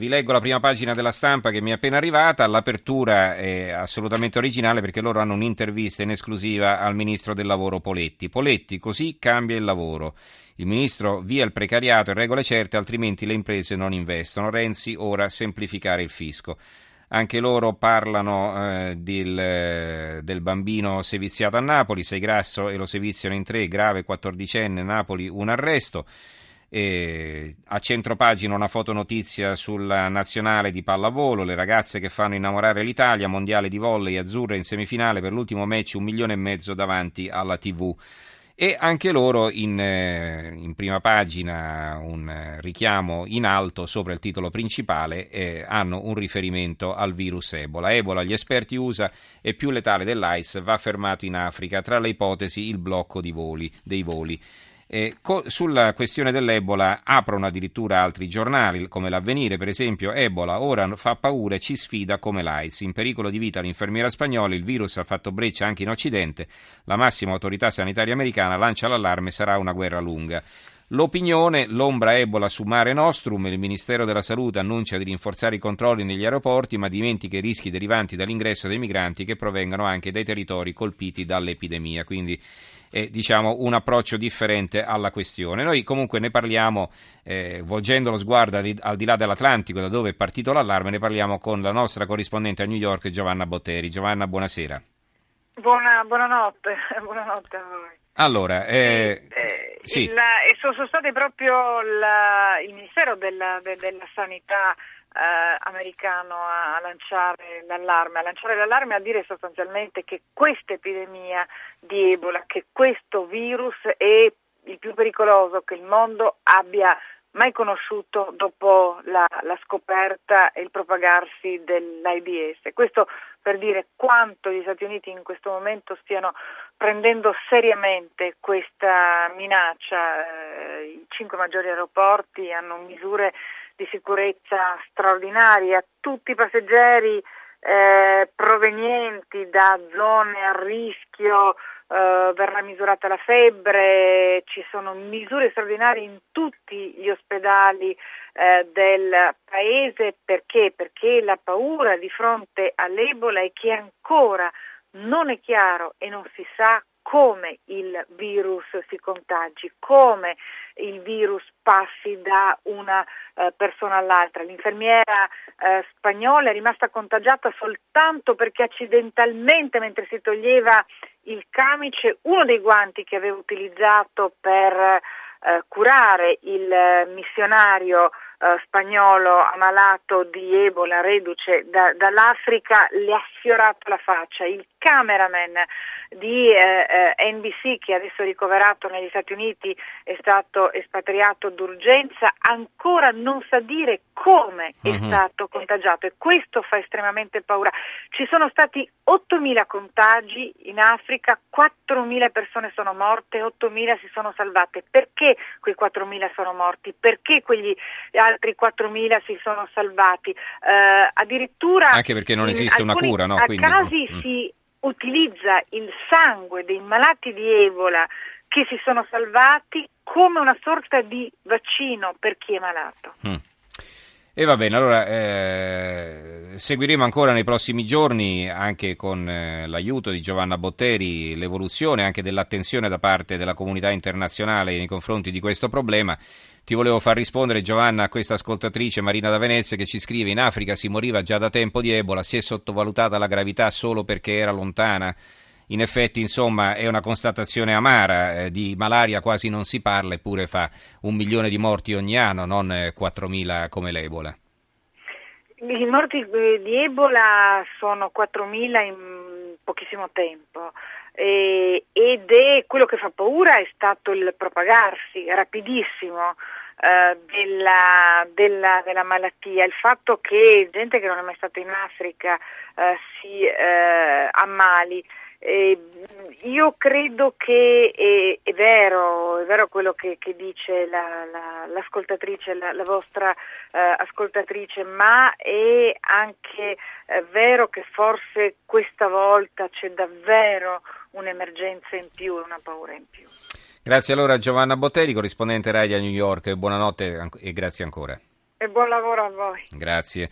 Vi leggo la prima pagina della stampa che mi è appena arrivata, l'apertura è assolutamente originale perché loro hanno un'intervista in esclusiva al ministro del lavoro Poletti. Poletti, così cambia il lavoro. Il ministro via il precariato e regole certe, altrimenti le imprese non investono. Renzi ora semplificare il fisco. Anche loro parlano eh, del, del, bambino seviziato a Napoli, sei grasso e lo seviziano in tre, grave quattordicenne, Napoli un arresto. E a centropagina una fotonotizia sulla nazionale di pallavolo, le ragazze che fanno innamorare l'Italia, mondiale di volley azzurra in semifinale per l'ultimo match un milione e mezzo davanti alla TV. E anche loro in, eh, in prima pagina un richiamo in alto sopra il titolo principale eh, hanno un riferimento al virus Ebola. Ebola, gli esperti USA, è più letale dell'AIDS, va fermato in Africa, tra le ipotesi il blocco voli, dei voli. Eh, co- sulla questione dell'Ebola aprono addirittura altri giornali, come l'Avvenire, per esempio, Ebola ora fa paura e ci sfida come l'AIDS. In pericolo di vita l'infermiera spagnola, il virus ha fatto breccia anche in Occidente, la massima autorità sanitaria americana lancia l'allarme, sarà una guerra lunga. L'opinione, l'ombra Ebola su Mare Nostrum, il Ministero della Salute annuncia di rinforzare i controlli negli aeroporti, ma dimentica i rischi derivanti dall'ingresso dei migranti che provengono anche dai territori colpiti dall'epidemia. Quindi eh, diciamo, un approccio differente alla questione. Noi comunque ne parliamo, eh, volgendo lo sguardo al di, là dell'Atlantico, da dove è partito l'allarme, ne parliamo con la nostra corrispondente a New York, Giovanna Botteri. Giovanna, buonasera. Buona, buonanotte. buonanotte a voi. Allora, eh, eh, sì. il, sono stati proprio la, il Ministero della, de, della Sanità eh, americano a, a, lanciare l'allarme, a lanciare l'allarme a dire sostanzialmente che questa epidemia di Ebola, che questo virus è il più pericoloso che il mondo abbia mai conosciuto dopo la, la, scoperta e il propagarsi dell'AIDS. Questo per dire quanto gli Stati Uniti in questo momento stiano prendendo seriamente questa minaccia. Eh, I cinque maggiori aeroporti hanno misure di sicurezza straordinaria, tutti i passeggeri eh, provenienti da zone a rischio eh, verrà misurata la febbre, ci sono misure straordinarie in tutti gli ospedali eh, del paese perché? Perché la paura di fronte all'Ebola è che ancora non è chiaro e non si sa come il virus si contagi, come il virus passi da una eh, persona all'altra. L'infermiera eh, spagnola è rimasta contagiata soltanto perché accidentalmente, mentre si toglieva il camice, uno dei guanti che aveva utilizzato per eh, curare il missionario eh, spagnolo ammalato di Ebola, reduce da, dall'Africa, le ha sfiorato la faccia. Il cameraman di eh, eh NBC, che adesso è ricoverato negli Stati Uniti, è stato espatriato d'urgenza, ancora non sa dire come è uh-huh. stato contagiato e questo fa estremamente paura. Ci sono stati 8.000 contagi in Africa, 4.000 persone sono morte, 8.000 si sono salvate. Perché quei 4.000 sono morti? Perché quegli altri 4.000 si sono salvati? Eh, addirittura anche perché non esiste una cura, no? Quindi... casi mm. si utilizza il sangue dei malati di Ebola che si sono salvati come una sorta di vaccino per chi è malato. Mm. E va bene, allora eh, seguiremo ancora nei prossimi giorni, anche con eh, l'aiuto di Giovanna Botteri, l'evoluzione anche dell'attenzione da parte della comunità internazionale nei confronti di questo problema. Ti volevo far rispondere, Giovanna, a questa ascoltatrice Marina da Venezia che ci scrive: In Africa si moriva già da tempo di Ebola, si è sottovalutata la gravità solo perché era lontana. In effetti, insomma, è una constatazione amara, eh, di malaria quasi non si parla, eppure fa un milione di morti ogni anno, non eh, 4.000 come l'Ebola. I morti di Ebola sono 4.000 in pochissimo tempo eh, ed è quello che fa paura è stato il propagarsi rapidissimo eh, della, della, della, malattia, il fatto che gente che non è mai stata in Africa eh, si eh, ammali eh, io credo che è, è, vero, è vero quello che, che dice la, la, l'ascoltatrice, la, la vostra eh, ascoltatrice, ma è anche eh, vero che forse questa volta c'è davvero un'emergenza in più e una paura in più. Grazie allora a Giovanna Botteri, corrispondente RAI a New York. Buonanotte e grazie ancora. e buon lavoro a voi. Grazie.